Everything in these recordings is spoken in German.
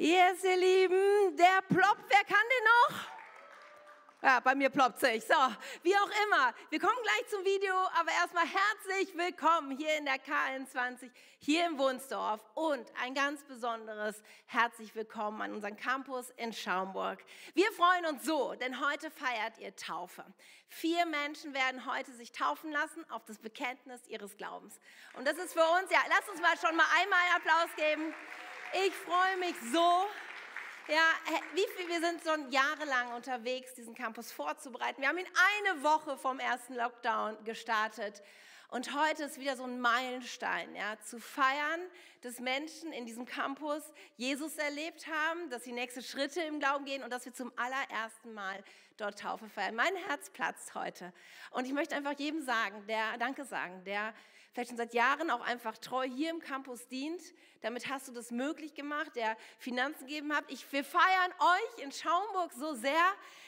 Yes, ihr Lieben, der ploppt, wer kann den noch? Ja, bei mir ploppt sich. So, wie auch immer. Wir kommen gleich zum Video, aber erstmal herzlich willkommen hier in der KN20, hier im Wunsdorf und ein ganz besonderes herzlich willkommen an unserem Campus in Schaumburg. Wir freuen uns so, denn heute feiert ihr Taufe. Vier Menschen werden heute sich taufen lassen auf das Bekenntnis ihres Glaubens. Und das ist für uns, ja, lasst uns mal schon mal einmal Applaus geben. Ich freue mich so. Ja, wie viel, wir sind schon jahrelang unterwegs, diesen Campus vorzubereiten. Wir haben ihn eine Woche vom ersten Lockdown gestartet. Und heute ist wieder so ein Meilenstein, ja, zu feiern, dass Menschen in diesem Campus Jesus erlebt haben, dass sie nächste Schritte im Glauben gehen und dass wir zum allerersten Mal dort Taufe feiern. Mein Herz platzt heute. Und ich möchte einfach jedem sagen, der Danke sagen, der vielleicht schon seit Jahren auch einfach treu hier im Campus dient. Damit hast du das möglich gemacht, der Finanzen gegeben hat. Ich, wir feiern euch in Schaumburg so sehr,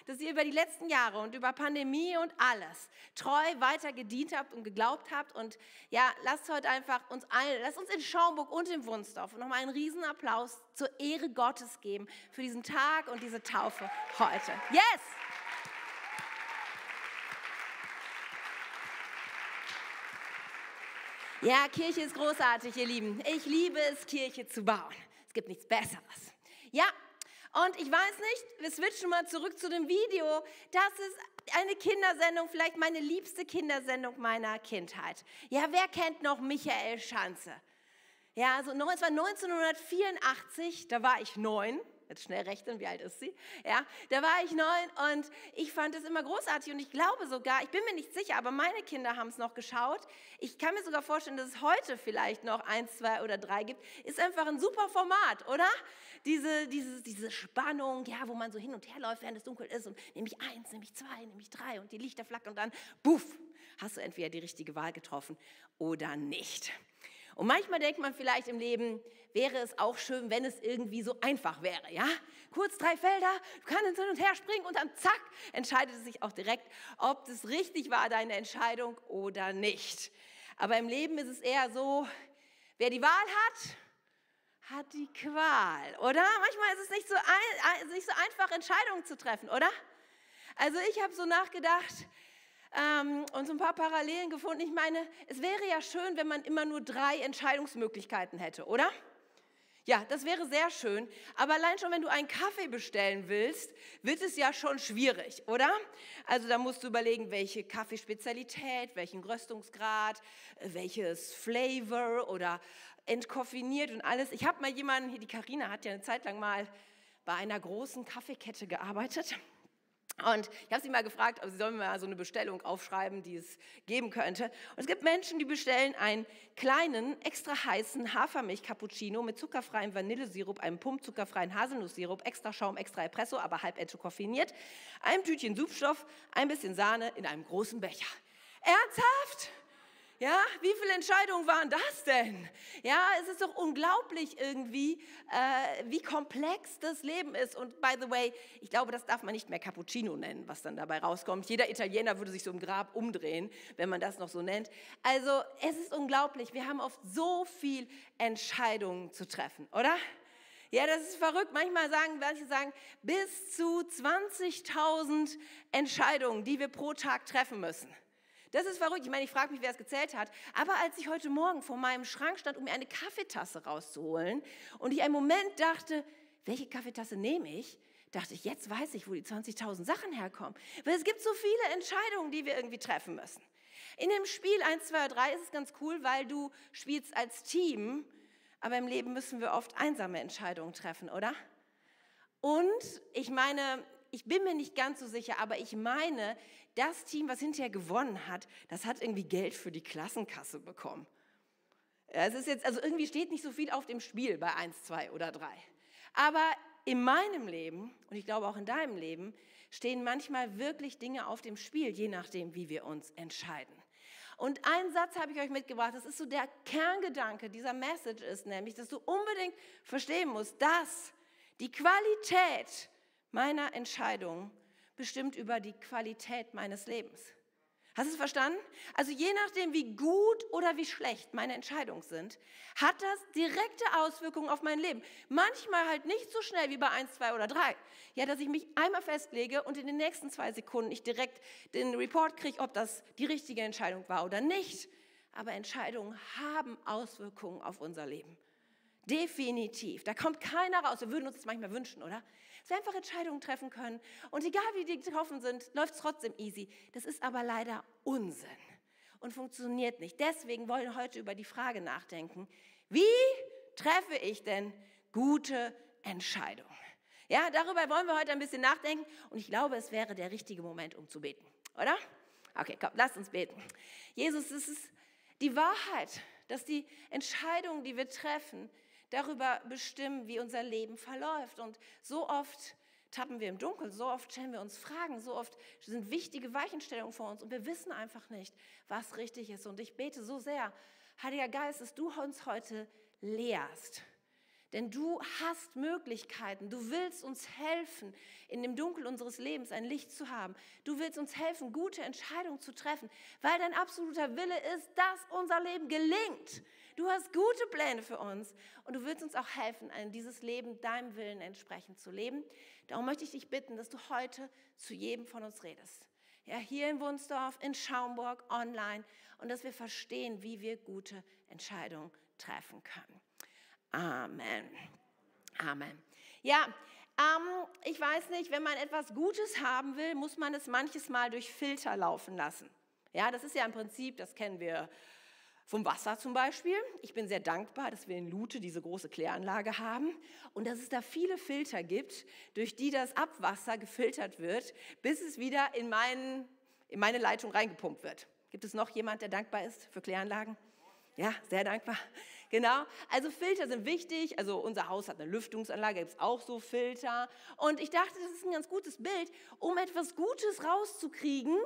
dass ihr über die letzten Jahre und über Pandemie und alles treu weiter gedient habt und geglaubt habt. Und ja, lasst heute einfach uns allen, lasst uns in Schaumburg und in Wunsdorf nochmal einen riesen Applaus zur Ehre Gottes geben für diesen Tag und diese Taufe heute. Yes! Ja, Kirche ist großartig, ihr Lieben. Ich liebe es, Kirche zu bauen. Es gibt nichts Besseres. Ja, und ich weiß nicht, wir switchen mal zurück zu dem Video. Das ist eine Kindersendung, vielleicht meine liebste Kindersendung meiner Kindheit. Ja, wer kennt noch Michael Schanze? Ja, also es war 1984, da war ich neun jetzt schnell rechnen, wie alt ist sie? Ja, da war ich neun und ich fand es immer großartig und ich glaube sogar, ich bin mir nicht sicher, aber meine Kinder haben es noch geschaut. Ich kann mir sogar vorstellen, dass es heute vielleicht noch eins, zwei oder drei gibt. Ist einfach ein super Format, oder? Diese, diese, diese Spannung, ja, wo man so hin und her läuft, während es dunkel ist und nehme ich eins, nehme ich zwei, nehme ich drei und die Lichter flackern und dann, buff, hast du entweder die richtige Wahl getroffen oder nicht. Und manchmal denkt man vielleicht im Leben, wäre es auch schön, wenn es irgendwie so einfach wäre, ja? Kurz drei Felder, du kannst hin und her springen und dann zack, entscheidet es sich auch direkt, ob das richtig war, deine Entscheidung oder nicht. Aber im Leben ist es eher so, wer die Wahl hat, hat die Qual, oder? Manchmal ist es nicht so, ein, nicht so einfach, Entscheidungen zu treffen, oder? Also ich habe so nachgedacht, ähm, und so ein paar Parallelen gefunden. Ich meine, es wäre ja schön, wenn man immer nur drei Entscheidungsmöglichkeiten hätte, oder? Ja, das wäre sehr schön. Aber allein schon, wenn du einen Kaffee bestellen willst, wird es ja schon schwierig, oder? Also da musst du überlegen, welche Kaffeespezialität, welchen Röstungsgrad, welches Flavor oder entkoffiniert und alles. Ich habe mal jemanden, die Karina hat ja eine Zeit lang mal bei einer großen Kaffeekette gearbeitet. Und ich habe sie mal gefragt, ob sie sollen mal so eine Bestellung aufschreiben, die es geben könnte. Und es gibt Menschen, die bestellen einen kleinen, extra heißen Hafermilch-Cappuccino mit zuckerfreiem Vanillesirup, einem pumpzuckerfreien Haselnusssirup, extra Schaum, extra Espresso, aber halb entokoffiniert, einem Tütchen Supfstoff, ein bisschen Sahne in einem großen Becher. Ernsthaft? Ja, wie viele Entscheidungen waren das denn? Ja, es ist doch unglaublich irgendwie, äh, wie komplex das Leben ist. Und by the way, ich glaube, das darf man nicht mehr Cappuccino nennen, was dann dabei rauskommt. Jeder Italiener würde sich so im Grab umdrehen, wenn man das noch so nennt. Also es ist unglaublich. Wir haben oft so viel Entscheidungen zu treffen, oder? Ja, das ist verrückt. Manchmal sagen manche sagen bis zu 20.000 Entscheidungen, die wir pro Tag treffen müssen. Das ist verrückt. Ich meine, ich frage mich, wer es gezählt hat. Aber als ich heute Morgen vor meinem Schrank stand, um mir eine Kaffeetasse rauszuholen und ich einen Moment dachte, welche Kaffeetasse nehme ich, dachte ich, jetzt weiß ich, wo die 20.000 Sachen herkommen. Weil es gibt so viele Entscheidungen, die wir irgendwie treffen müssen. In dem Spiel 1, 2, 3 ist es ganz cool, weil du spielst als Team, aber im Leben müssen wir oft einsame Entscheidungen treffen, oder? Und ich meine, ich bin mir nicht ganz so sicher, aber ich meine, das Team, was hinterher gewonnen hat, das hat irgendwie Geld für die Klassenkasse bekommen. Es ist jetzt, also irgendwie steht nicht so viel auf dem Spiel bei 1, 2 oder 3. Aber in meinem Leben und ich glaube auch in deinem Leben stehen manchmal wirklich Dinge auf dem Spiel, je nachdem, wie wir uns entscheiden. Und einen Satz habe ich euch mitgebracht, das ist so der Kerngedanke dieser Message ist nämlich, dass du unbedingt verstehen musst, dass die Qualität meiner Entscheidung bestimmt über die Qualität meines Lebens. Hast du es verstanden? Also je nachdem, wie gut oder wie schlecht meine Entscheidungen sind, hat das direkte Auswirkungen auf mein Leben. Manchmal halt nicht so schnell wie bei 1, 2 oder 3. Ja, dass ich mich einmal festlege und in den nächsten zwei Sekunden ich direkt den Report kriege, ob das die richtige Entscheidung war oder nicht. Aber Entscheidungen haben Auswirkungen auf unser Leben. Definitiv. Da kommt keiner raus. Wir würden uns das manchmal wünschen, oder? Dass wir einfach Entscheidungen treffen können. Und egal wie die getroffen sind, läuft es trotzdem easy. Das ist aber leider Unsinn und funktioniert nicht. Deswegen wollen wir heute über die Frage nachdenken, wie treffe ich denn gute Entscheidungen? Ja, darüber wollen wir heute ein bisschen nachdenken und ich glaube, es wäre der richtige Moment, um zu beten, oder? Okay, komm, lasst uns beten. Jesus, es ist die Wahrheit, dass die Entscheidungen, die wir treffen, darüber bestimmen, wie unser Leben verläuft. Und so oft tappen wir im Dunkeln, so oft stellen wir uns Fragen, so oft sind wichtige Weichenstellungen vor uns und wir wissen einfach nicht, was richtig ist. Und ich bete so sehr, Heiliger Geist, dass du uns heute lehrst. Denn du hast Möglichkeiten. Du willst uns helfen, in dem Dunkel unseres Lebens ein Licht zu haben. Du willst uns helfen, gute Entscheidungen zu treffen, weil dein absoluter Wille ist, dass unser Leben gelingt. Du hast gute Pläne für uns und du willst uns auch helfen, dieses Leben deinem Willen entsprechend zu leben. Darum möchte ich dich bitten, dass du heute zu jedem von uns redest. Ja, hier in Wunsdorf, in Schaumburg, online und dass wir verstehen, wie wir gute Entscheidungen treffen können. Amen. Amen. Ja, ähm, ich weiß nicht, wenn man etwas Gutes haben will, muss man es manches Mal durch Filter laufen lassen. Ja, das ist ja im Prinzip, das kennen wir vom Wasser zum Beispiel. Ich bin sehr dankbar, dass wir in Lute diese große Kläranlage haben und dass es da viele Filter gibt, durch die das Abwasser gefiltert wird, bis es wieder in, meinen, in meine Leitung reingepumpt wird. Gibt es noch jemand, der dankbar ist für Kläranlagen? Ja, sehr dankbar. Genau. Also Filter sind wichtig. Also unser Haus hat eine Lüftungsanlage, gibt es auch so Filter. Und ich dachte, das ist ein ganz gutes Bild, um etwas Gutes rauszukriegen,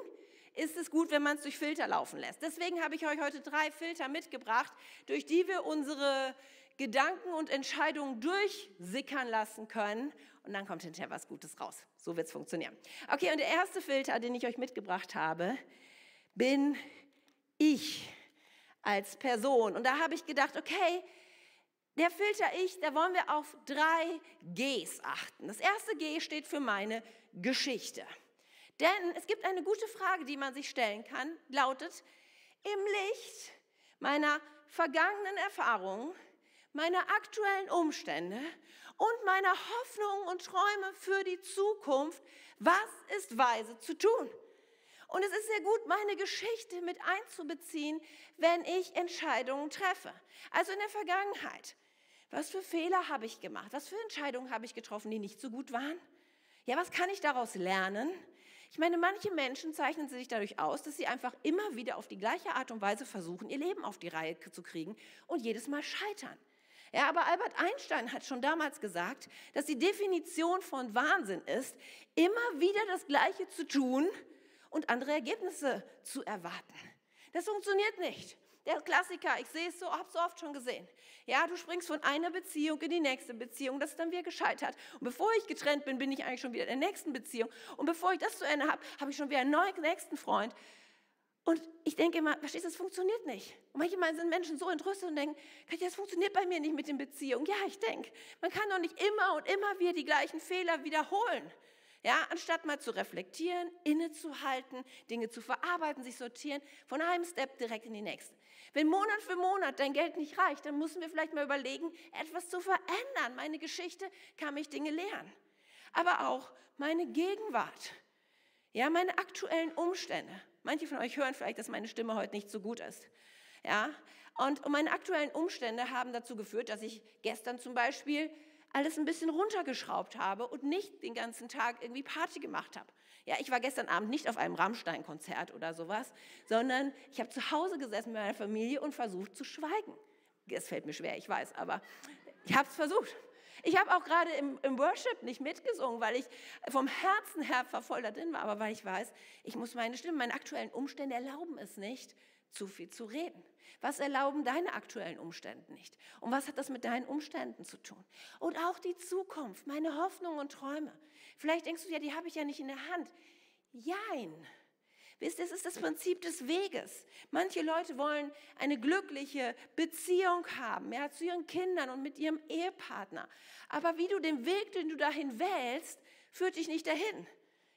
ist es gut, wenn man es durch Filter laufen lässt. Deswegen habe ich euch heute drei Filter mitgebracht, durch die wir unsere Gedanken und Entscheidungen durchsickern lassen können. Und dann kommt hinterher was Gutes raus. So wird es funktionieren. Okay, und der erste Filter, den ich euch mitgebracht habe, bin ich als Person. Und da habe ich gedacht, okay, der Filter Ich, da wollen wir auf drei Gs achten. Das erste G steht für meine Geschichte. Denn es gibt eine gute Frage, die man sich stellen kann, lautet, im Licht meiner vergangenen Erfahrungen, meiner aktuellen Umstände und meiner Hoffnungen und Träume für die Zukunft, was ist weise zu tun? Und es ist sehr gut, meine Geschichte mit einzubeziehen, wenn ich Entscheidungen treffe. Also in der Vergangenheit. Was für Fehler habe ich gemacht? Was für Entscheidungen habe ich getroffen, die nicht so gut waren? Ja, was kann ich daraus lernen? Ich meine, manche Menschen zeichnen sich dadurch aus, dass sie einfach immer wieder auf die gleiche Art und Weise versuchen, ihr Leben auf die Reihe zu kriegen und jedes Mal scheitern. Ja, aber Albert Einstein hat schon damals gesagt, dass die Definition von Wahnsinn ist, immer wieder das Gleiche zu tun und andere Ergebnisse zu erwarten. Das funktioniert nicht. Der Klassiker, ich sehe es so, habe so oft schon gesehen. Ja, du springst von einer Beziehung in die nächste Beziehung, das ist dann wieder gescheitert. Und bevor ich getrennt bin, bin ich eigentlich schon wieder in der nächsten Beziehung. Und bevor ich das zu Ende habe, habe ich schon wieder einen neuen nächsten Freund. Und ich denke immer, verstehst du, das funktioniert nicht. Und manchmal sind Menschen so entrüstet und denken, das funktioniert bei mir nicht mit den Beziehungen. Ja, ich denke, man kann doch nicht immer und immer wieder die gleichen Fehler wiederholen. Ja, anstatt mal zu reflektieren, innezuhalten, Dinge zu verarbeiten, sich sortieren, von einem Step direkt in die nächste. Wenn Monat für Monat dein Geld nicht reicht, dann müssen wir vielleicht mal überlegen, etwas zu verändern. Meine Geschichte kann mich Dinge lehren. Aber auch meine Gegenwart. Ja, meine aktuellen Umstände. Manche von euch hören vielleicht, dass meine Stimme heute nicht so gut ist. Ja, und meine aktuellen Umstände haben dazu geführt, dass ich gestern zum Beispiel alles ein bisschen runtergeschraubt habe und nicht den ganzen Tag irgendwie Party gemacht habe. Ja, ich war gestern Abend nicht auf einem Rammstein-Konzert oder sowas, sondern ich habe zu Hause gesessen mit meiner Familie und versucht zu schweigen. Es fällt mir schwer, ich weiß, aber ich habe es versucht. Ich habe auch gerade im, im, Worship nicht mitgesungen, weil ich vom Herzen her voll da drin war, aber weil ich weiß, ich muss meine Stimme, meine aktuellen Umstände erlauben es nicht, zu viel zu reden. Was erlauben deine aktuellen Umstände nicht? Und was hat das mit deinen Umständen zu tun? Und auch die Zukunft, meine Hoffnungen und Träume. Vielleicht denkst du, ja, die habe ich ja nicht in der Hand. Jein. Wisst ihr, es ist das Prinzip des Weges. Manche Leute wollen eine glückliche Beziehung haben, ja, zu ihren Kindern und mit ihrem Ehepartner. Aber wie du den Weg, den du dahin wählst, führt dich nicht dahin.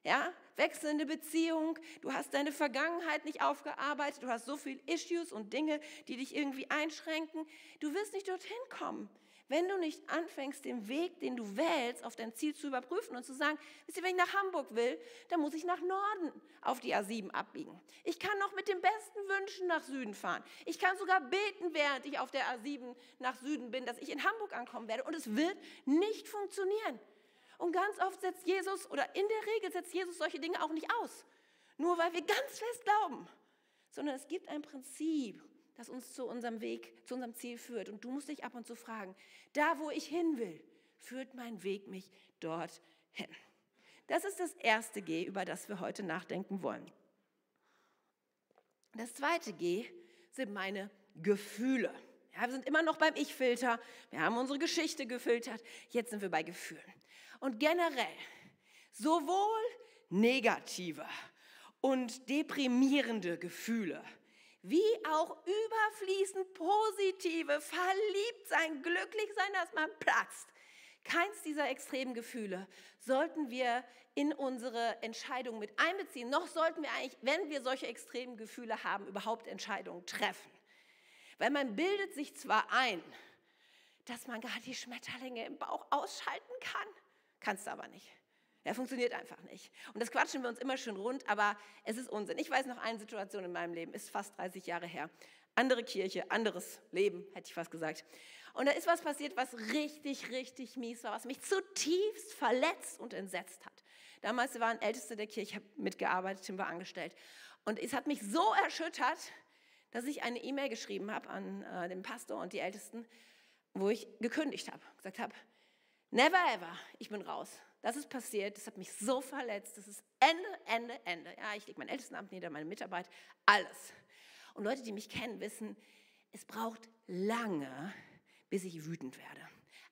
Ja, wechselnde Beziehung, du hast deine Vergangenheit nicht aufgearbeitet, du hast so viele Issues und Dinge, die dich irgendwie einschränken. Du wirst nicht dorthin kommen wenn du nicht anfängst, den Weg, den du wählst, auf dein Ziel zu überprüfen und zu sagen, wisst ihr, wenn ich nach Hamburg will, dann muss ich nach Norden auf die A7 abbiegen. Ich kann noch mit den besten Wünschen nach Süden fahren. Ich kann sogar beten, während ich auf der A7 nach Süden bin, dass ich in Hamburg ankommen werde. Und es wird nicht funktionieren. Und ganz oft setzt Jesus, oder in der Regel setzt Jesus solche Dinge auch nicht aus. Nur weil wir ganz fest glauben. Sondern es gibt ein Prinzip das uns zu unserem Weg, zu unserem Ziel führt. Und du musst dich ab und zu fragen, da wo ich hin will, führt mein Weg mich dorthin. Das ist das erste G, über das wir heute nachdenken wollen. Das zweite G sind meine Gefühle. Ja, wir sind immer noch beim Ich-Filter. Wir haben unsere Geschichte gefiltert. Jetzt sind wir bei Gefühlen. Und generell, sowohl negative und deprimierende Gefühle wie auch überfließend positive, verliebt sein, glücklich sein, dass man platzt. Keins dieser extremen Gefühle sollten wir in unsere Entscheidungen mit einbeziehen. Noch sollten wir eigentlich, wenn wir solche extremen Gefühle haben, überhaupt Entscheidungen treffen. Weil man bildet sich zwar ein, dass man gar die Schmetterlinge im Bauch ausschalten kann, kannst du aber nicht. Er funktioniert einfach nicht. Und das quatschen wir uns immer schön rund, aber es ist Unsinn. Ich weiß noch eine Situation in meinem Leben, ist fast 30 Jahre her. Andere Kirche, anderes Leben, hätte ich fast gesagt. Und da ist was passiert, was richtig, richtig mies war, was mich zutiefst verletzt und entsetzt hat. Damals waren Älteste der Kirche, ich habe mitgearbeitet, Tim war angestellt. Und es hat mich so erschüttert, dass ich eine E-Mail geschrieben habe an äh, den Pastor und die Ältesten, wo ich gekündigt habe, gesagt habe, never ever, ich bin raus. Das ist passiert, das hat mich so verletzt, das ist Ende, Ende, Ende. Ja, ich lege mein Ältestenamt nieder, meine Mitarbeit, alles. Und Leute, die mich kennen, wissen, es braucht lange, bis ich wütend werde.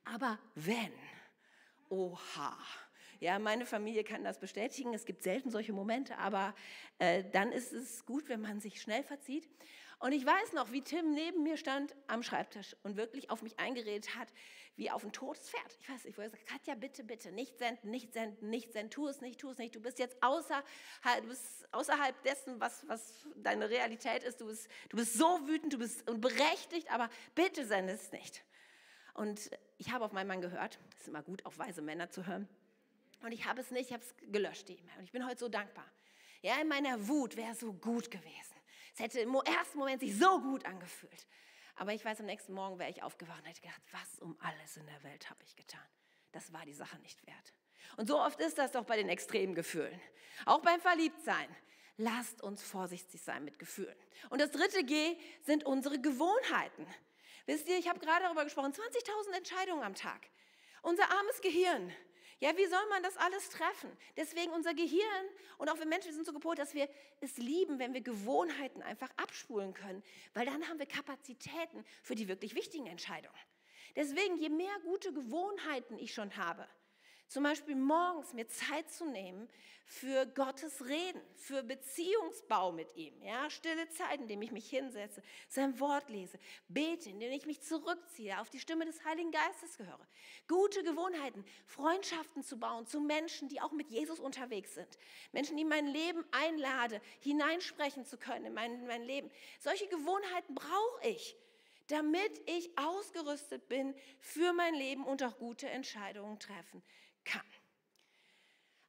Aber wenn, oha, ja, meine Familie kann das bestätigen. Es gibt selten solche Momente, aber äh, dann ist es gut, wenn man sich schnell verzieht. Und ich weiß noch, wie Tim neben mir stand am Schreibtisch und wirklich auf mich eingeredet hat, wie auf ein totes Pferd. Ich weiß nicht, wo er sagt, Katja, bitte, bitte, nicht senden, nicht senden, nicht senden, tu es nicht, tu es nicht. Du bist jetzt außer, du bist außerhalb dessen, was, was deine Realität ist. Du bist, du bist so wütend, du bist berechtigt, aber bitte sende es nicht. Und ich habe auf meinen Mann gehört, es ist immer gut, auf weise Männer zu hören. Und ich habe es nicht, ich habe es gelöscht, die E-Mail. Und ich bin heute so dankbar. Ja, in meiner Wut wäre es so gut gewesen. Es hätte im ersten Moment sich so gut angefühlt. Aber ich weiß, am nächsten Morgen wäre ich aufgewacht und hätte gedacht, was um alles in der Welt habe ich getan. Das war die Sache nicht wert. Und so oft ist das doch bei den extremen Gefühlen. Auch beim Verliebtsein. Lasst uns vorsichtig sein mit Gefühlen. Und das dritte G sind unsere Gewohnheiten. Wisst ihr, ich habe gerade darüber gesprochen, 20.000 Entscheidungen am Tag. Unser armes Gehirn ja, wie soll man das alles treffen? Deswegen unser Gehirn und auch wir Menschen sind so gepolt, dass wir es lieben, wenn wir Gewohnheiten einfach abspulen können, weil dann haben wir Kapazitäten für die wirklich wichtigen Entscheidungen. Deswegen, je mehr gute Gewohnheiten ich schon habe, zum Beispiel morgens mir Zeit zu nehmen für Gottes Reden, für Beziehungsbau mit ihm. Ja, stille Zeit, indem ich mich hinsetze, sein Wort lese, bete, indem ich mich zurückziehe, auf die Stimme des Heiligen Geistes gehöre. Gute Gewohnheiten, Freundschaften zu bauen zu Menschen, die auch mit Jesus unterwegs sind. Menschen, die mein Leben einlade, hineinsprechen zu können in mein, in mein Leben. Solche Gewohnheiten brauche ich damit ich ausgerüstet bin für mein Leben und auch gute Entscheidungen treffen kann.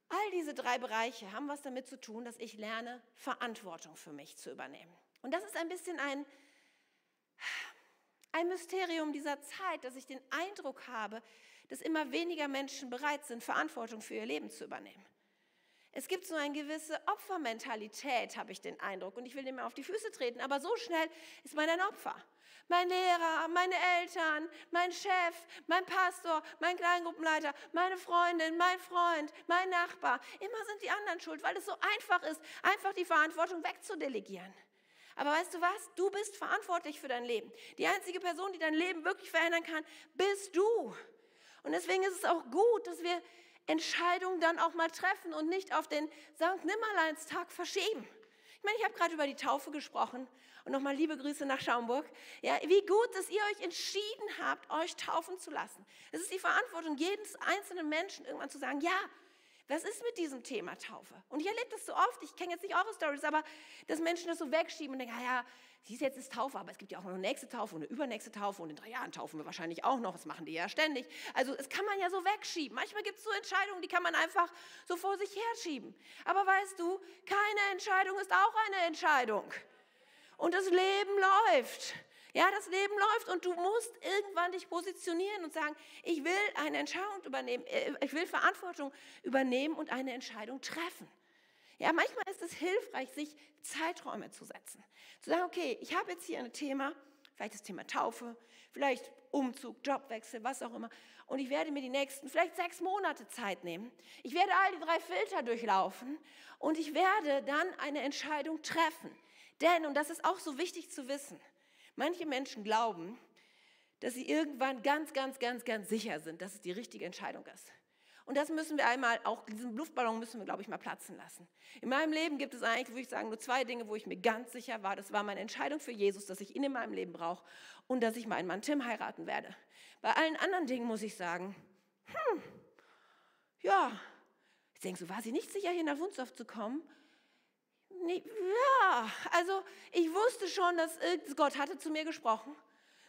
All diese drei Bereiche haben was damit zu tun, dass ich lerne, Verantwortung für mich zu übernehmen. Und das ist ein bisschen ein, ein Mysterium dieser Zeit, dass ich den Eindruck habe, dass immer weniger Menschen bereit sind, Verantwortung für ihr Leben zu übernehmen. Es gibt so eine gewisse Opfermentalität, habe ich den Eindruck. Und ich will dem auf die Füße treten, aber so schnell ist man ein Opfer mein Lehrer, meine Eltern, mein Chef, mein Pastor, mein Kleingruppenleiter, meine Freundin, mein Freund, mein Nachbar. Immer sind die anderen schuld, weil es so einfach ist, einfach die Verantwortung wegzudelegieren. Aber weißt du was? Du bist verantwortlich für dein Leben. Die einzige Person, die dein Leben wirklich verändern kann, bist du. Und deswegen ist es auch gut, dass wir Entscheidungen dann auch mal treffen und nicht auf den Sankt Nimmerleinstag verschieben. Ich meine, ich habe gerade über die Taufe gesprochen und nochmal liebe Grüße nach Schaumburg. Ja, wie gut, dass ihr euch entschieden habt, euch taufen zu lassen. Es ist die Verantwortung jedes einzelnen Menschen, irgendwann zu sagen, ja, was ist mit diesem Thema Taufe? Und ich erlebe das so oft, ich kenne jetzt nicht eure Stories, aber dass Menschen das so wegschieben und denken, ah ja, siehst jetzt ist Taufe, aber es gibt ja auch noch eine nächste Taufe und eine übernächste Taufe und in drei Jahren taufen wir wahrscheinlich auch noch, das machen die ja ständig. Also es kann man ja so wegschieben. Manchmal gibt es so Entscheidungen, die kann man einfach so vor sich herschieben. Aber weißt du, keine Entscheidung ist auch eine Entscheidung. Und das Leben läuft. Ja, das Leben läuft und du musst irgendwann dich positionieren und sagen, ich will eine Entscheidung übernehmen, äh, ich will Verantwortung übernehmen und eine Entscheidung treffen. Ja, manchmal ist es hilfreich, sich Zeiträume zu setzen. Zu sagen, okay, ich habe jetzt hier ein Thema, vielleicht das Thema Taufe, vielleicht Umzug, Jobwechsel, was auch immer. Und ich werde mir die nächsten, vielleicht sechs Monate Zeit nehmen. Ich werde all die drei Filter durchlaufen und ich werde dann eine Entscheidung treffen. Denn, und das ist auch so wichtig zu wissen, manche Menschen glauben, dass sie irgendwann ganz, ganz, ganz, ganz sicher sind, dass es die richtige Entscheidung ist. Und das müssen wir einmal, auch diesen Luftballon müssen wir, glaube ich, mal platzen lassen. In meinem Leben gibt es eigentlich, würde ich sagen, nur zwei Dinge, wo ich mir ganz sicher war. Das war meine Entscheidung für Jesus, dass ich ihn in meinem Leben brauche und dass ich meinen Mann Tim heiraten werde. Bei allen anderen Dingen muss ich sagen, hm, ja, ich denke, so war sie nicht sicher, hier nach Wunsdorf zu kommen. Nee, ja, also ich wusste schon, dass Gott hatte zu mir gesprochen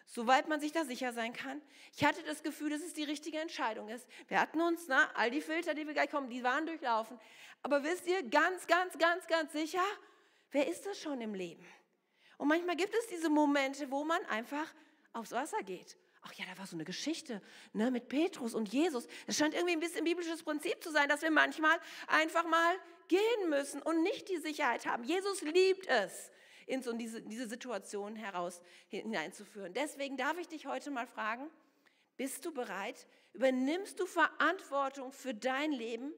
soweit man sich da sicher sein kann. Ich hatte das Gefühl, dass es die richtige Entscheidung ist. Wir hatten uns, na, all die Filter, die wir gleich kommen, die waren durchlaufen. Aber wisst ihr, ganz, ganz, ganz, ganz sicher, wer ist das schon im Leben? Und manchmal gibt es diese Momente, wo man einfach aufs Wasser geht. Ach ja, da war so eine Geschichte ne, mit Petrus und Jesus. Es scheint irgendwie ein bisschen biblisches Prinzip zu sein, dass wir manchmal einfach mal gehen müssen und nicht die Sicherheit haben. Jesus liebt es, in so diese, diese Situation heraus hineinzuführen. Deswegen darf ich dich heute mal fragen, bist du bereit? Übernimmst du Verantwortung für dein Leben,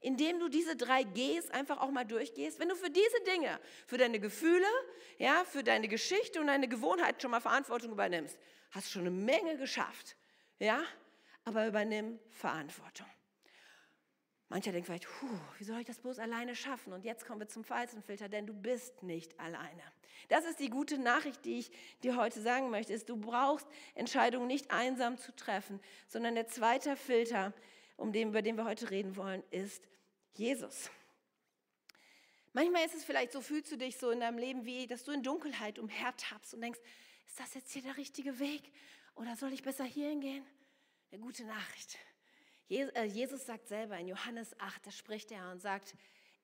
indem du diese drei Gs einfach auch mal durchgehst? Wenn du für diese Dinge, für deine Gefühle, ja, für deine Geschichte und deine Gewohnheit schon mal Verantwortung übernimmst, hast du schon eine Menge geschafft. Ja? Aber übernimm Verantwortung. Mancher denkt vielleicht, wie soll ich das bloß alleine schaffen? Und jetzt kommen wir zum Falzenfilter, denn du bist nicht alleine. Das ist die gute Nachricht, die ich dir heute sagen möchte, ist, du brauchst Entscheidungen nicht einsam zu treffen, sondern der zweite Filter, um den, über den wir heute reden wollen, ist Jesus. Manchmal ist es vielleicht so, fühlst du dich so in deinem Leben wie, dass du in Dunkelheit umhertappst und denkst, ist das jetzt hier der richtige Weg? Oder soll ich besser hier hingehen? Eine gute Nachricht. Äh, Jesus sagt selber in Johannes 8, da spricht er und sagt,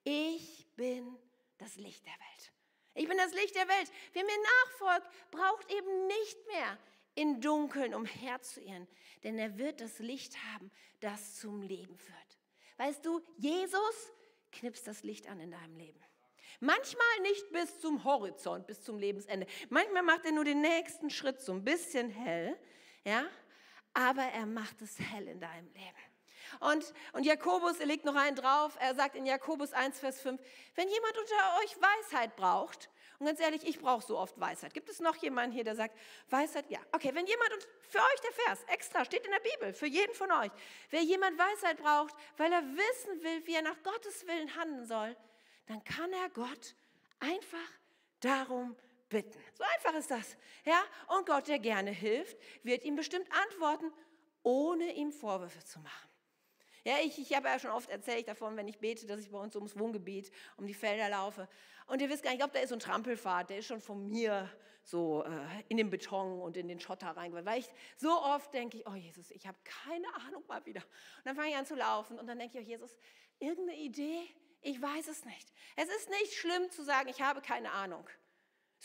ich bin das Licht der Welt. Ich bin das Licht der Welt. Wer mir nachfolgt, braucht eben nicht mehr in Dunkeln umherzuirren, denn er wird das Licht haben, das zum Leben führt. Weißt du, Jesus knipst das Licht an in deinem Leben. Manchmal nicht bis zum Horizont, bis zum Lebensende. Manchmal macht er nur den nächsten Schritt so ein bisschen hell, ja, aber er macht es hell in deinem Leben. Und, und Jakobus, er legt noch einen drauf, er sagt in Jakobus 1, Vers 5, wenn jemand unter euch Weisheit braucht, und ganz ehrlich, ich brauche so oft Weisheit. Gibt es noch jemanden hier, der sagt, Weisheit? Ja. Okay, wenn jemand, und für euch der Vers, extra, steht in der Bibel, für jeden von euch, wer jemand Weisheit braucht, weil er wissen will, wie er nach Gottes Willen handeln soll, dann kann er Gott einfach darum bitten. So einfach ist das. Ja? Und Gott, der gerne hilft, wird ihm bestimmt antworten, ohne ihm Vorwürfe zu machen. Ja, ich, ich habe ja schon oft erzählt davon, wenn ich bete, dass ich bei uns ums Wohngebiet, um die Felder laufe. Und ihr wisst gar nicht, ich glaube, da ist so ein Trampelpfad, der ist schon von mir so äh, in den Beton und in den Schotter reingewandert. Weil ich so oft denke ich, oh Jesus, ich habe keine Ahnung mal wieder. Und dann fange ich an zu laufen und dann denke ich, oh Jesus, irgendeine Idee? Ich weiß es nicht. Es ist nicht schlimm zu sagen, ich habe keine Ahnung.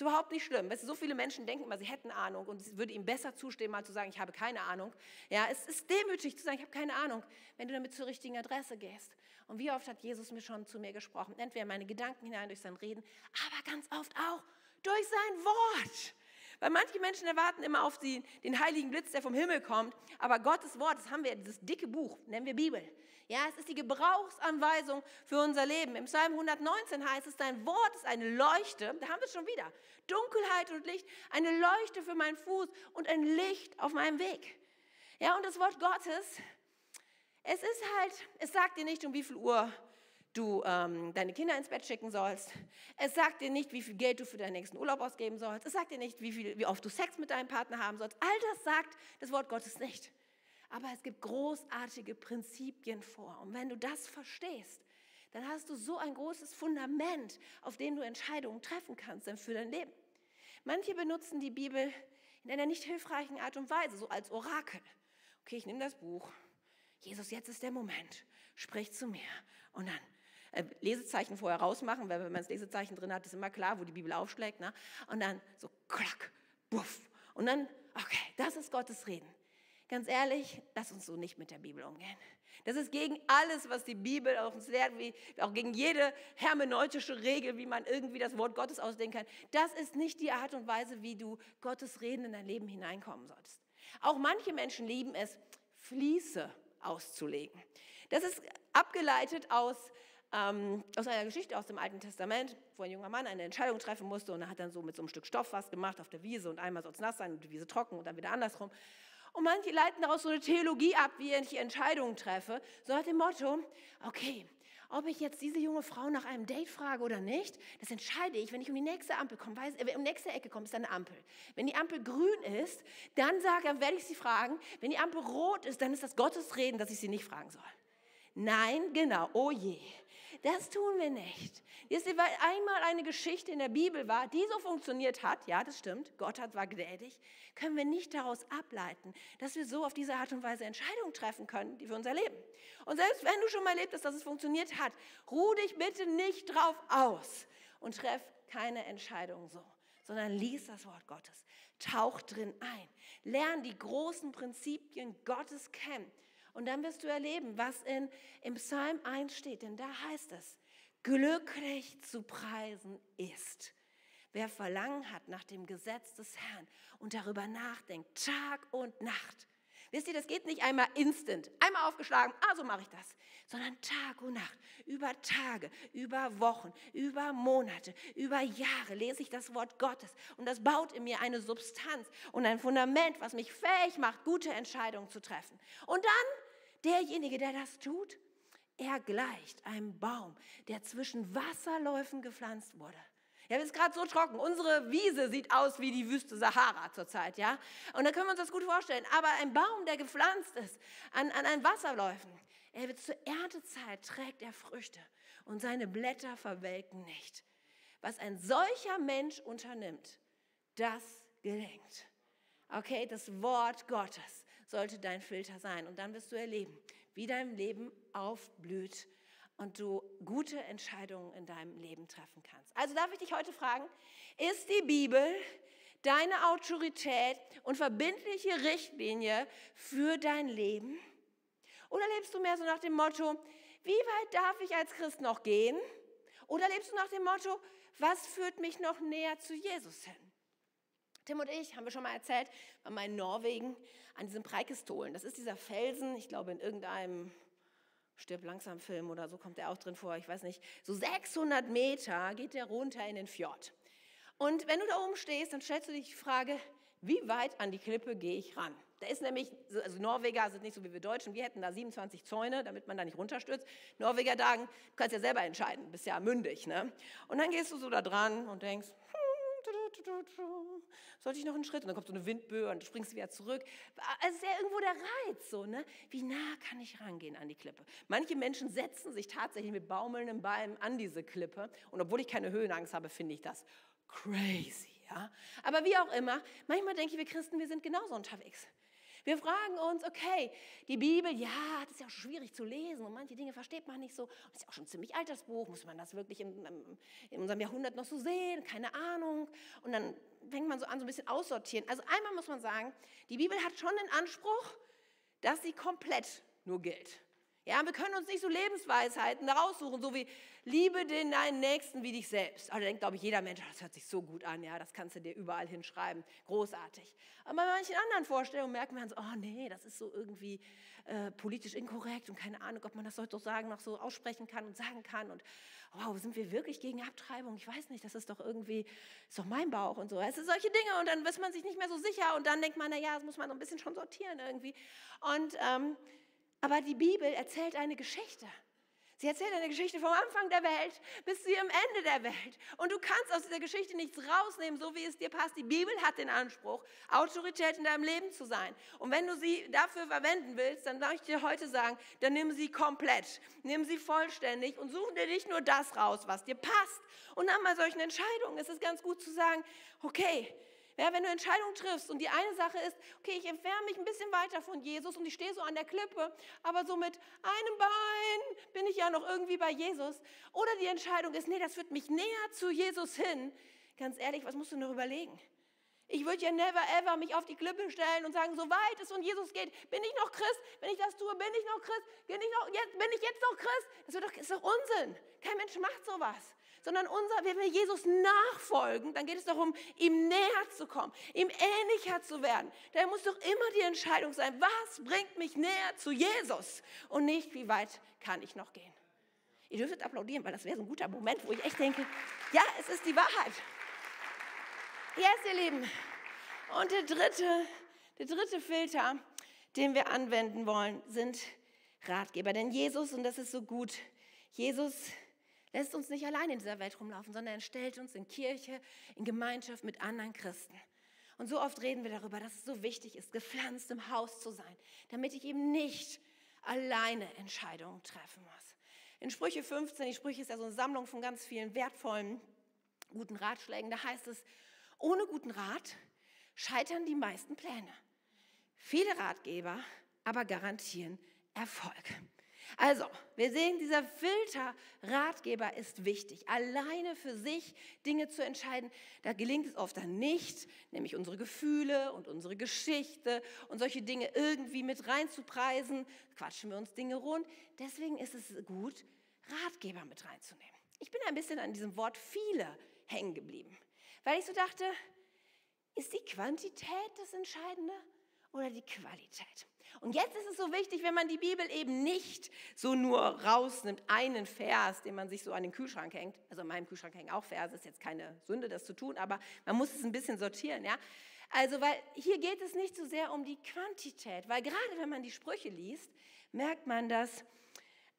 Ist überhaupt nicht schlimm. Weißt du, so viele Menschen denken immer, sie hätten Ahnung und es würde ihnen besser zustehen, mal zu sagen, ich habe keine Ahnung. Ja, es ist demütig zu sagen, ich habe keine Ahnung, wenn du damit zur richtigen Adresse gehst. Und wie oft hat Jesus mir schon zu mir gesprochen? Entweder meine Gedanken hinein durch sein Reden, aber ganz oft auch durch sein Wort. Weil manche Menschen erwarten immer auf die, den heiligen Blitz, der vom Himmel kommt. Aber Gottes Wort, das haben wir, dieses dicke Buch, nennen wir Bibel. Ja, es ist die Gebrauchsanweisung für unser Leben. Im Psalm 119 heißt es, dein Wort ist eine Leuchte, da haben wir es schon wieder, Dunkelheit und Licht, eine Leuchte für meinen Fuß und ein Licht auf meinem Weg. Ja, und das Wort Gottes, es ist halt, es sagt dir nicht, um wie viel Uhr du ähm, deine Kinder ins Bett schicken sollst. Es sagt dir nicht, wie viel Geld du für deinen nächsten Urlaub ausgeben sollst. Es sagt dir nicht, wie, viel, wie oft du Sex mit deinem Partner haben sollst. All das sagt das Wort Gottes nicht. Aber es gibt großartige Prinzipien vor. Und wenn du das verstehst, dann hast du so ein großes Fundament, auf dem du Entscheidungen treffen kannst für dein Leben. Manche benutzen die Bibel in einer nicht hilfreichen Art und Weise, so als Orakel. Okay, ich nehme das Buch. Jesus, jetzt ist der Moment. Sprich zu mir. Und dann äh, Lesezeichen vorher rausmachen, weil wenn man das Lesezeichen drin hat, ist immer klar, wo die Bibel aufschlägt. Ne? Und dann so klack, buff. Und dann, okay, das ist Gottes Reden. Ganz ehrlich, lass uns so nicht mit der Bibel umgehen. Das ist gegen alles, was die Bibel uns lehrt, wie auch gegen jede hermeneutische Regel, wie man irgendwie das Wort Gottes ausdenken kann. Das ist nicht die Art und Weise, wie du Gottes Reden in dein Leben hineinkommen solltest. Auch manche Menschen lieben es, Fließe auszulegen. Das ist abgeleitet aus, ähm, aus einer Geschichte aus dem Alten Testament, wo ein junger Mann eine Entscheidung treffen musste und er hat dann so mit so einem Stück Stoff was gemacht auf der Wiese und einmal soll es nass sein und die Wiese trocken und dann wieder andersrum. Und manche leiten daraus so eine Theologie ab, wie ich Entscheidungen treffe, so nach dem Motto, okay, ob ich jetzt diese junge Frau nach einem Date frage oder nicht, das entscheide ich, wenn ich um die nächste Ampel komme, weiß, äh, um die nächste Ecke komme, ist eine Ampel. Wenn die Ampel grün ist, dann sage, dann werde ich sie fragen. Wenn die Ampel rot ist, dann ist das Gottes Reden, dass ich sie nicht fragen soll. Nein, genau, oh je. Das tun wir nicht. Jetzt, weil einmal eine Geschichte in der Bibel war, die so funktioniert hat, ja, das stimmt, Gott hat, war gnädig, können wir nicht daraus ableiten, dass wir so auf diese Art und Weise Entscheidungen treffen können, die wir uns erleben. Und selbst wenn du schon mal erlebt hast, dass es funktioniert hat, ruh dich bitte nicht drauf aus und treff keine Entscheidung so, sondern lies das Wort Gottes, tauch drin ein, lern die großen Prinzipien Gottes kennen und dann wirst du erleben, was in, im Psalm 1 steht. Denn da heißt es, glücklich zu preisen ist, wer Verlangen hat nach dem Gesetz des Herrn und darüber nachdenkt, Tag und Nacht. Wisst ihr, das geht nicht einmal instant, einmal aufgeschlagen, also mache ich das, sondern Tag und Nacht, über Tage, über Wochen, über Monate, über Jahre lese ich das Wort Gottes und das baut in mir eine Substanz und ein Fundament, was mich fähig macht, gute Entscheidungen zu treffen. Und dann derjenige, der das tut, er gleicht einem Baum, der zwischen Wasserläufen gepflanzt wurde. Ja, es ist gerade so trocken. Unsere Wiese sieht aus wie die Wüste Sahara zurzeit, ja. Und da können wir uns das gut vorstellen. Aber ein Baum, der gepflanzt ist an, an einen Wasserläufen, er wird zur Erntezeit trägt er Früchte und seine Blätter verwelken nicht. Was ein solcher Mensch unternimmt, das gelingt. Okay, das Wort Gottes sollte dein Filter sein. Und dann wirst du erleben, wie dein Leben aufblüht und du gute Entscheidungen in deinem Leben treffen kannst. Also darf ich dich heute fragen, ist die Bibel deine Autorität und verbindliche Richtlinie für dein Leben? Oder lebst du mehr so nach dem Motto, wie weit darf ich als Christ noch gehen? Oder lebst du nach dem Motto, was führt mich noch näher zu Jesus hin? Tim und ich, haben wir schon mal erzählt, waren mal in Norwegen an diesem Preikistolen. Das ist dieser Felsen, ich glaube in irgendeinem Stirb langsam Film oder so kommt er auch drin vor, ich weiß nicht. So 600 Meter geht der runter in den Fjord. Und wenn du da oben stehst, dann stellst du dich die Frage, wie weit an die Klippe gehe ich ran? Da ist nämlich, also Norweger sind nicht so wie wir Deutschen, wir hätten da 27 Zäune, damit man da nicht runterstürzt. Norweger sagen, du kannst ja selber entscheiden, bist ja mündig. Ne? Und dann gehst du so da dran und denkst, sollte ich noch einen Schritt? Und dann kommt so eine Windböe und du springst wieder zurück. Also ist ja irgendwo der Reiz, so, ne? Wie nah kann ich rangehen an die Klippe? Manche Menschen setzen sich tatsächlich mit baumelnden Beinen an diese Klippe. Und obwohl ich keine Höhenangst habe, finde ich das crazy, ja? Aber wie auch immer, manchmal denke ich, wir Christen, wir sind genauso unterwegs. Wir fragen uns, okay, die Bibel, ja, das ist ja auch schwierig zu lesen und manche Dinge versteht man nicht so. Das ist ja auch schon ein ziemlich altes Buch, muss man das wirklich in, in unserem Jahrhundert noch so sehen? Keine Ahnung. Und dann fängt man so an, so ein bisschen aussortieren. Also einmal muss man sagen, die Bibel hat schon den Anspruch, dass sie komplett nur gilt. Ja, wir können uns nicht so Lebensweisheiten raussuchen, so wie liebe den deinen Nächsten wie dich selbst. Also denkt, glaube ich, jeder Mensch, das hört sich so gut an, ja, das kannst du dir überall hinschreiben, großartig. Aber bei manchen anderen Vorstellungen merken wir uns, oh nee, das ist so irgendwie äh, politisch inkorrekt und keine Ahnung, ob man das heute so sagen, noch so aussprechen kann und sagen kann. Und wow, sind wir wirklich gegen Abtreibung? Ich weiß nicht, das ist doch irgendwie, ist doch mein Bauch und so. Es sind solche Dinge und dann ist man sich nicht mehr so sicher und dann denkt man, na ja, das muss man so ein bisschen schon sortieren irgendwie. Und ähm, aber die Bibel erzählt eine Geschichte. Sie erzählt eine Geschichte vom Anfang der Welt bis zu ihrem Ende der Welt. Und du kannst aus dieser Geschichte nichts rausnehmen, so wie es dir passt. Die Bibel hat den Anspruch, Autorität in deinem Leben zu sein. Und wenn du sie dafür verwenden willst, dann möchte ich dir heute sagen, dann nimm sie komplett, nimm sie vollständig und such dir nicht nur das raus, was dir passt. Und nach mal solchen Entscheidungen ist es ganz gut zu sagen, okay, ja, wenn du Entscheidungen triffst und die eine Sache ist, okay, ich entferne mich ein bisschen weiter von Jesus und ich stehe so an der Klippe, aber so mit einem Bein bin ich ja noch irgendwie bei Jesus. Oder die Entscheidung ist, nee, das führt mich näher zu Jesus hin. Ganz ehrlich, was musst du noch überlegen? Ich würde ja never ever mich auf die Klippe stellen und sagen, so weit es von Jesus geht, bin ich noch Christ? Wenn ich das tue, bin ich noch Christ? Bin ich, noch, jetzt, bin ich jetzt noch Christ? Das ist doch Unsinn. Kein Mensch macht sowas sondern unser, wenn wir Jesus nachfolgen, dann geht es darum, ihm näher zu kommen, ihm ähnlicher zu werden. Da muss doch immer die Entscheidung sein, was bringt mich näher zu Jesus und nicht, wie weit kann ich noch gehen. Ihr dürftet applaudieren, weil das wäre so ein guter Moment, wo ich echt denke, ja, es ist die Wahrheit. Yes, ihr Lieben. Und der dritte, der dritte Filter, den wir anwenden wollen, sind Ratgeber. Denn Jesus, und das ist so gut, Jesus lässt uns nicht allein in dieser Welt rumlaufen, sondern er stellt uns in Kirche, in Gemeinschaft mit anderen Christen. Und so oft reden wir darüber, dass es so wichtig ist, gepflanzt im Haus zu sein, damit ich eben nicht alleine Entscheidungen treffen muss. In Sprüche 15, die Sprüche ist ja so eine Sammlung von ganz vielen wertvollen, guten Ratschlägen, da heißt es, ohne guten Rat scheitern die meisten Pläne. Viele Ratgeber aber garantieren Erfolg. Also, wir sehen, dieser Filter Ratgeber ist wichtig. Alleine für sich Dinge zu entscheiden, da gelingt es oft dann nicht, nämlich unsere Gefühle und unsere Geschichte und solche Dinge irgendwie mit reinzupreisen, quatschen wir uns Dinge rund. Deswegen ist es gut, Ratgeber mit reinzunehmen. Ich bin ein bisschen an diesem Wort viele hängen geblieben, weil ich so dachte, ist die Quantität das Entscheidende oder die Qualität? Und jetzt ist es so wichtig, wenn man die Bibel eben nicht so nur rausnimmt, einen Vers, den man sich so an den Kühlschrank hängt. Also in meinem Kühlschrank hängen auch Verse, ist jetzt keine Sünde, das zu tun, aber man muss es ein bisschen sortieren, ja. Also, weil hier geht es nicht so sehr um die Quantität, weil gerade wenn man die Sprüche liest, merkt man, dass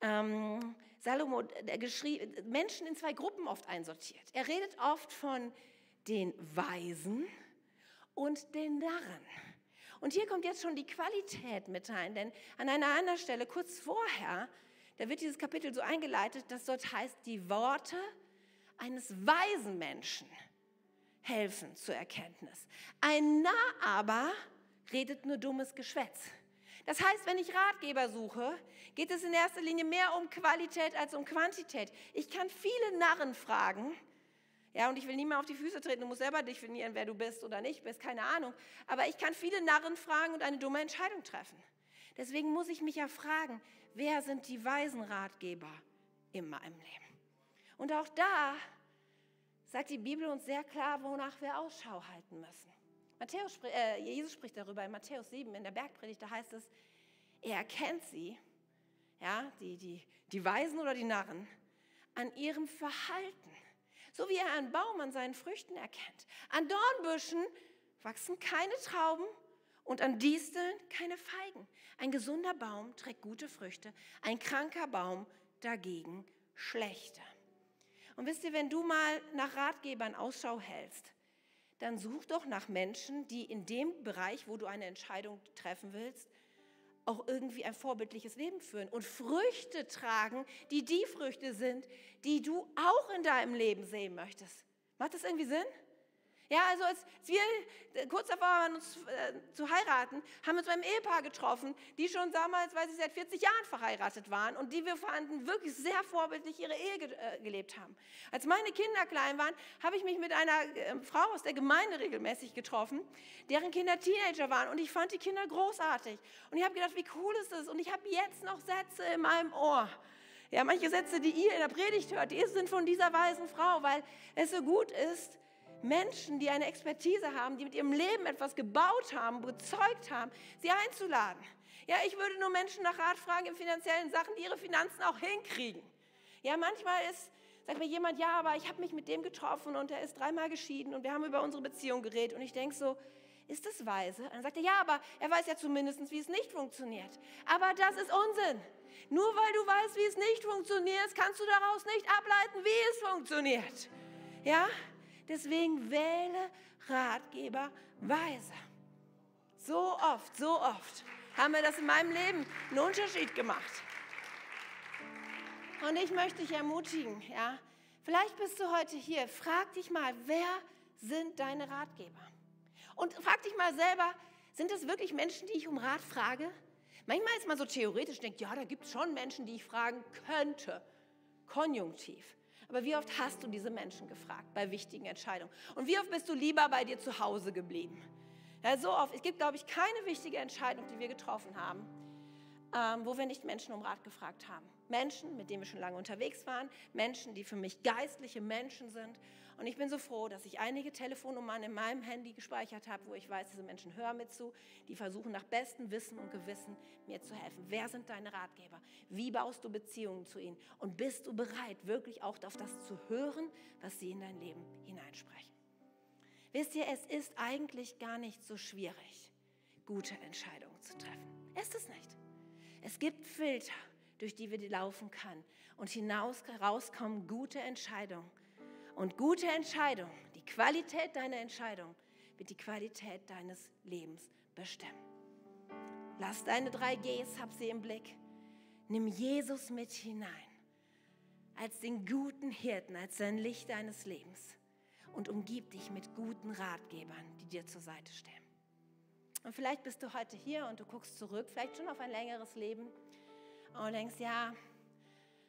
ähm, Salomo Menschen in zwei Gruppen oft einsortiert. Er redet oft von den Weisen und den Narren. Und hier kommt jetzt schon die Qualität mit rein, denn an einer anderen Stelle, kurz vorher, da wird dieses Kapitel so eingeleitet, dass dort heißt, die Worte eines weisen Menschen helfen zur Erkenntnis. Ein Narr aber redet nur dummes Geschwätz. Das heißt, wenn ich Ratgeber suche, geht es in erster Linie mehr um Qualität als um Quantität. Ich kann viele Narren fragen, ja, und ich will niemand auf die Füße treten, du musst selber definieren, wer du bist oder nicht bist, keine Ahnung. Aber ich kann viele Narren fragen und eine dumme Entscheidung treffen. Deswegen muss ich mich ja fragen, wer sind die weisen Ratgeber in meinem Leben? Und auch da sagt die Bibel uns sehr klar, wonach wir Ausschau halten müssen. Matthäus, äh, Jesus spricht darüber in Matthäus 7 in der Bergpredigt, da heißt es, er erkennt sie, ja, die, die, die Weisen oder die Narren, an ihrem Verhalten. So wie er einen Baum an seinen Früchten erkennt. An Dornbüschen wachsen keine Trauben und an Disteln keine Feigen. Ein gesunder Baum trägt gute Früchte, ein kranker Baum dagegen schlechte. Und wisst ihr, wenn du mal nach Ratgebern Ausschau hältst, dann such doch nach Menschen, die in dem Bereich, wo du eine Entscheidung treffen willst, auch irgendwie ein vorbildliches Leben führen und Früchte tragen, die die Früchte sind, die du auch in deinem Leben sehen möchtest. Macht das irgendwie Sinn? Ja, also als wir äh, kurz davor waren, uns äh, zu heiraten, haben wir uns beim Ehepaar getroffen, die schon damals, weil sie seit 40 Jahren verheiratet waren und die wir fanden wirklich sehr vorbildlich ihre Ehe äh, gelebt haben. Als meine Kinder klein waren, habe ich mich mit einer äh, Frau aus der Gemeinde regelmäßig getroffen, deren Kinder Teenager waren und ich fand die Kinder großartig. Und ich habe gedacht, wie cool ist das? Und ich habe jetzt noch Sätze in meinem Ohr. Ja, manche Sätze, die ihr in der Predigt hört, die sind von dieser weisen Frau, weil es so gut ist, Menschen, die eine Expertise haben, die mit ihrem Leben etwas gebaut haben, bezeugt haben, sie einzuladen. Ja, ich würde nur Menschen nach Rat fragen in finanziellen Sachen, die ihre Finanzen auch hinkriegen. Ja, manchmal ist, sagt mir jemand, ja, aber ich habe mich mit dem getroffen und er ist dreimal geschieden und wir haben über unsere Beziehung geredet und ich denke so, ist das weise? Und dann sagt er, ja, aber er weiß ja zumindest, wie es nicht funktioniert. Aber das ist Unsinn. Nur weil du weißt, wie es nicht funktioniert, kannst du daraus nicht ableiten, wie es funktioniert. Ja? Deswegen wähle Ratgeber weise. So oft, so oft haben wir das in meinem Leben einen Unterschied gemacht. Und ich möchte dich ermutigen, ja, vielleicht bist du heute hier, frag dich mal, wer sind deine Ratgeber? Und frag dich mal selber, sind es wirklich Menschen, die ich um Rat frage? Manchmal ist man so theoretisch, denkt, ja, da gibt es schon Menschen, die ich fragen könnte. Konjunktiv. Aber wie oft hast du diese Menschen gefragt bei wichtigen Entscheidungen? Und wie oft bist du lieber bei dir zu Hause geblieben? Ja, so oft. Es gibt, glaube ich, keine wichtige Entscheidung, die wir getroffen haben, ähm, wo wir nicht Menschen um Rat gefragt haben. Menschen, mit denen wir schon lange unterwegs waren, Menschen, die für mich geistliche Menschen sind. Und ich bin so froh, dass ich einige Telefonnummern in meinem Handy gespeichert habe, wo ich weiß, diese Menschen hören mir zu, die versuchen nach bestem Wissen und Gewissen mir zu helfen. Wer sind deine Ratgeber? Wie baust du Beziehungen zu ihnen? Und bist du bereit, wirklich auch auf das zu hören, was sie in dein Leben hineinsprechen? Wisst ihr, es ist eigentlich gar nicht so schwierig, gute Entscheidungen zu treffen. Ist es nicht? Es gibt Filter, durch die wir laufen können. Und hinaus rauskommen gute Entscheidungen. Und gute Entscheidungen, die Qualität deiner Entscheidung wird die Qualität deines Lebens bestimmen. Lass deine drei Gs, hab sie im Blick. Nimm Jesus mit hinein als den guten Hirten, als sein Licht deines Lebens und umgib dich mit guten Ratgebern, die dir zur Seite stehen. Und vielleicht bist du heute hier und du guckst zurück, vielleicht schon auf ein längeres Leben und denkst, ja,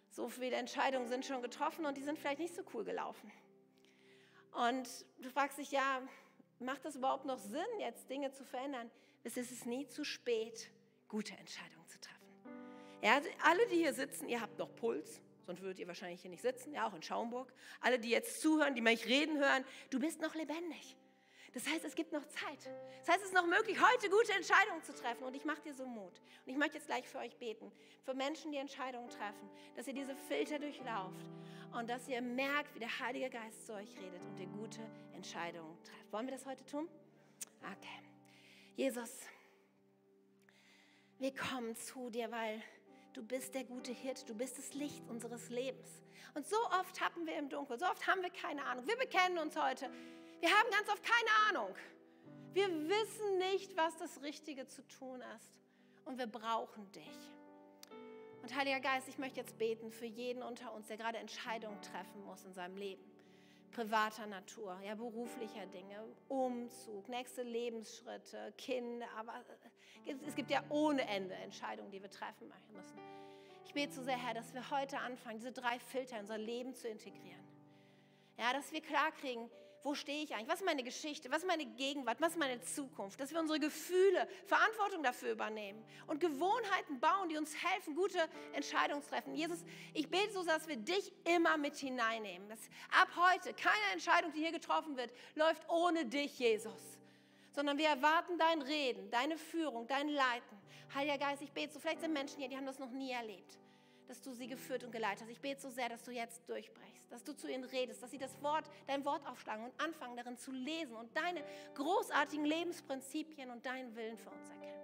so viele Entscheidungen sind schon getroffen und die sind vielleicht nicht so cool gelaufen. Und du fragst dich, ja, macht das überhaupt noch Sinn, jetzt Dinge zu verändern? Es ist nie zu spät, gute Entscheidungen zu treffen. Ja, alle, die hier sitzen, ihr habt noch Puls, sonst würdet ihr wahrscheinlich hier nicht sitzen, ja, auch in Schaumburg. Alle, die jetzt zuhören, die mich reden hören, du bist noch lebendig. Das heißt, es gibt noch Zeit. Das heißt, es ist noch möglich, heute gute Entscheidungen zu treffen. Und ich mache dir so Mut. Und ich möchte jetzt gleich für euch beten, für Menschen, die Entscheidungen treffen, dass ihr diese Filter durchlauft und dass ihr merkt, wie der Heilige Geist zu euch redet und ihr gute Entscheidungen trefft. Wollen wir das heute tun? Okay. Jesus, wir kommen zu dir, weil du bist der gute Hirt, du bist das Licht unseres Lebens. Und so oft haben wir im Dunkeln, so oft haben wir keine Ahnung. Wir bekennen uns heute, wir haben ganz oft keine Ahnung. Wir wissen nicht, was das Richtige zu tun ist. Und wir brauchen dich. Und Heiliger Geist, ich möchte jetzt beten für jeden unter uns, der gerade Entscheidungen treffen muss in seinem Leben. Privater Natur, ja, beruflicher Dinge, Umzug, nächste Lebensschritte, Kinder, aber es gibt ja ohne Ende Entscheidungen, die wir treffen müssen. Ich bete so sehr, Herr, dass wir heute anfangen, diese drei Filter in unser Leben zu integrieren. Ja, dass wir klarkriegen, wo stehe ich eigentlich? Was ist meine Geschichte? Was ist meine Gegenwart? Was ist meine Zukunft? Dass wir unsere Gefühle, Verantwortung dafür übernehmen und Gewohnheiten bauen, die uns helfen, gute Entscheidungen zu treffen. Jesus, ich bete so, dass wir dich immer mit hineinnehmen. Dass ab heute keine Entscheidung, die hier getroffen wird, läuft ohne dich, Jesus. Sondern wir erwarten dein Reden, deine Führung, dein Leiten. Heiliger Geist, ich bete so, vielleicht sind Menschen hier, die haben das noch nie erlebt dass du sie geführt und geleitet hast. Ich bete so sehr, dass du jetzt durchbrechst, dass du zu ihnen redest, dass sie das Wort, dein Wort aufschlagen und anfangen darin zu lesen und deine großartigen Lebensprinzipien und deinen Willen für uns erkennen.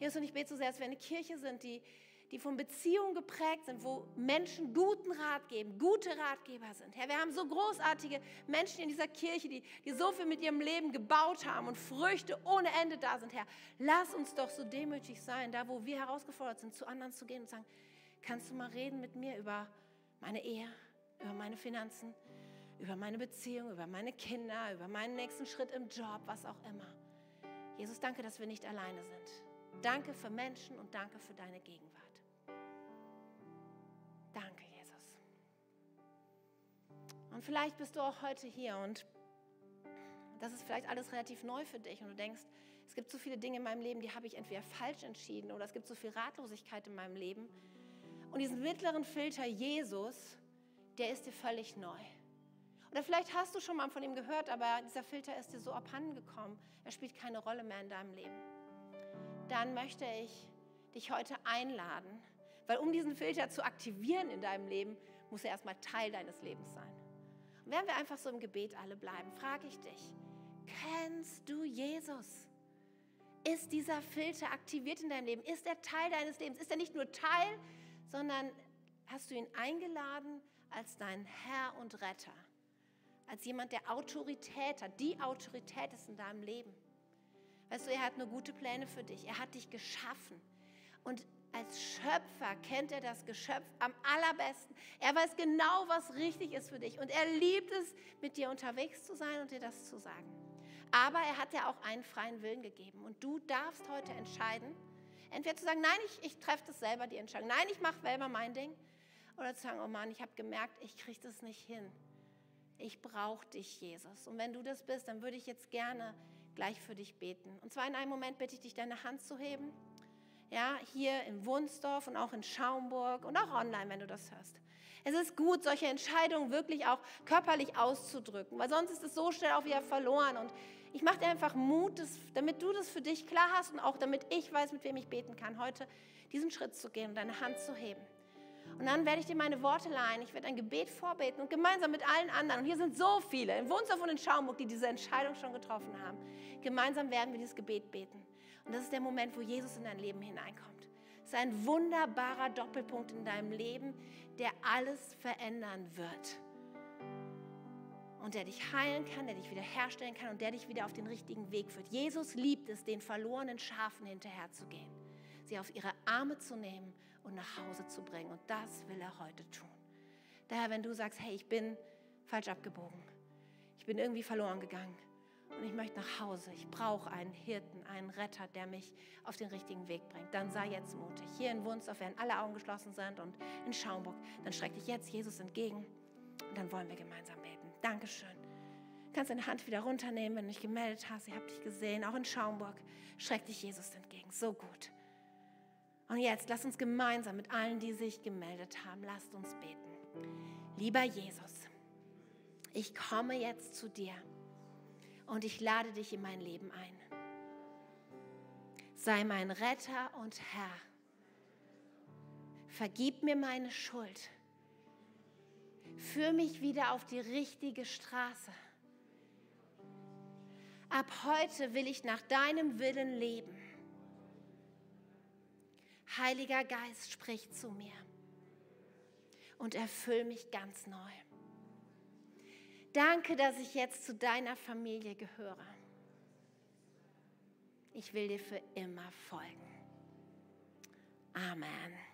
Jesus, und ich bete so sehr, dass wir eine Kirche sind, die, die von Beziehungen geprägt sind, wo Menschen guten Rat geben, gute Ratgeber sind. Herr, wir haben so großartige Menschen in dieser Kirche, die, die so viel mit ihrem Leben gebaut haben und Früchte ohne Ende da sind. Herr, lass uns doch so demütig sein, da wo wir herausgefordert sind, zu anderen zu gehen und sagen, Kannst du mal reden mit mir über meine Ehe, über meine Finanzen, über meine Beziehung, über meine Kinder, über meinen nächsten Schritt im Job, was auch immer. Jesus, danke, dass wir nicht alleine sind. Danke für Menschen und danke für deine Gegenwart. Danke, Jesus. Und vielleicht bist du auch heute hier und das ist vielleicht alles relativ neu für dich und du denkst, es gibt so viele Dinge in meinem Leben, die habe ich entweder falsch entschieden oder es gibt so viel Ratlosigkeit in meinem Leben. Und diesen mittleren Filter Jesus, der ist dir völlig neu. Oder vielleicht hast du schon mal von ihm gehört, aber dieser Filter ist dir so abhanden gekommen. Er spielt keine Rolle mehr in deinem Leben. Dann möchte ich dich heute einladen, weil um diesen Filter zu aktivieren in deinem Leben, muss er erstmal Teil deines Lebens sein. Und während wir einfach so im Gebet alle bleiben, frage ich dich, kennst du Jesus? ist dieser Filter aktiviert in deinem Leben? Ist er Teil deines Lebens? Ist er nicht nur Teil, sondern hast du ihn eingeladen als dein Herr und Retter? Als jemand, der Autorität hat, die Autorität ist in deinem Leben. Weißt du, er hat nur gute Pläne für dich. Er hat dich geschaffen. Und als Schöpfer kennt er das Geschöpf am allerbesten. Er weiß genau, was richtig ist für dich. Und er liebt es, mit dir unterwegs zu sein und dir das zu sagen. Aber er hat dir auch einen freien Willen gegeben. Und du darfst heute entscheiden, entweder zu sagen, nein, ich, ich treffe das selber, die Entscheidung. Nein, ich mache selber mein Ding. Oder zu sagen, oh Mann, ich habe gemerkt, ich kriege das nicht hin. Ich brauche dich, Jesus. Und wenn du das bist, dann würde ich jetzt gerne gleich für dich beten. Und zwar in einem Moment bitte ich dich, deine Hand zu heben. Ja, hier in Wunsdorf und auch in Schaumburg und auch online, wenn du das hörst. Es ist gut, solche Entscheidungen wirklich auch körperlich auszudrücken, weil sonst ist es so schnell auch wieder verloren. Und ich mache dir einfach Mut, damit du das für dich klar hast und auch damit ich weiß, mit wem ich beten kann, heute diesen Schritt zu gehen und deine Hand zu heben. Und dann werde ich dir meine Worte leihen. Ich werde ein Gebet vorbeten und gemeinsam mit allen anderen, und hier sind so viele, in Wunsdorf und in Schaumburg, die diese Entscheidung schon getroffen haben, gemeinsam werden wir dieses Gebet beten. Und das ist der Moment, wo Jesus in dein Leben hineinkommt. Es ist ein wunderbarer Doppelpunkt in deinem Leben, der alles verändern wird. Und der dich heilen kann, der dich wiederherstellen kann und der dich wieder auf den richtigen Weg führt. Jesus liebt es, den verlorenen Schafen hinterherzugehen, sie auf ihre Arme zu nehmen und nach Hause zu bringen. Und das will er heute tun. Daher, wenn du sagst, hey, ich bin falsch abgebogen, ich bin irgendwie verloren gegangen und ich möchte nach Hause, ich brauche einen Hirten, einen Retter, der mich auf den richtigen Weg bringt, dann sei jetzt mutig. Hier in Wunsdorf werden alle Augen geschlossen sind und in Schaumburg, dann streck dich jetzt Jesus entgegen und dann wollen wir gemeinsam. Dankeschön. Du kannst deine Hand wieder runternehmen, wenn du dich gemeldet hast. Ich habe dich gesehen, auch in Schaumburg. Streck dich Jesus entgegen. So gut. Und jetzt lass uns gemeinsam mit allen, die sich gemeldet haben, lasst uns beten. Lieber Jesus, ich komme jetzt zu dir und ich lade dich in mein Leben ein. Sei mein Retter und Herr. Vergib mir meine Schuld. Führ mich wieder auf die richtige Straße. Ab heute will ich nach deinem Willen leben. Heiliger Geist, sprich zu mir und erfüll mich ganz neu. Danke, dass ich jetzt zu deiner Familie gehöre. Ich will dir für immer folgen. Amen.